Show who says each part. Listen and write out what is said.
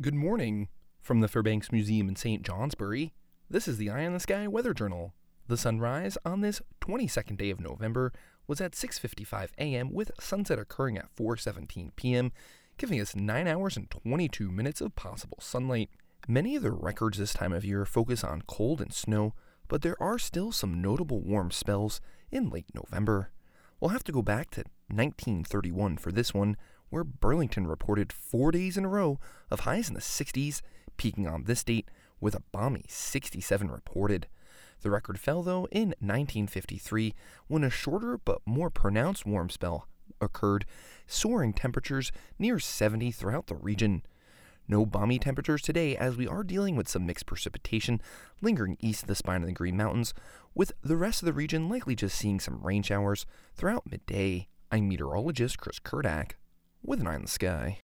Speaker 1: Good morning from the Fairbanks Museum in St. Johnsbury. This is the Eye on the Sky Weather Journal. The sunrise on this 22nd day of November was at 6:55 a.m. with sunset occurring at 4:17 p.m., giving us 9 hours and 22 minutes of possible sunlight. Many of the records this time of year focus on cold and snow, but there are still some notable warm spells in late November. We'll have to go back to 1931 for this one, where Burlington reported four days in a row of highs in the 60s, peaking on this date with a balmy 67 reported. The record fell, though, in 1953 when a shorter but more pronounced warm spell occurred, soaring temperatures near 70 throughout the region. No balmy temperatures today as we are dealing with some mixed precipitation lingering east of the spine of the Green Mountains, with the rest of the region likely just seeing some rain showers throughout midday. I'm meteorologist Chris Kurdak with an eye in the sky.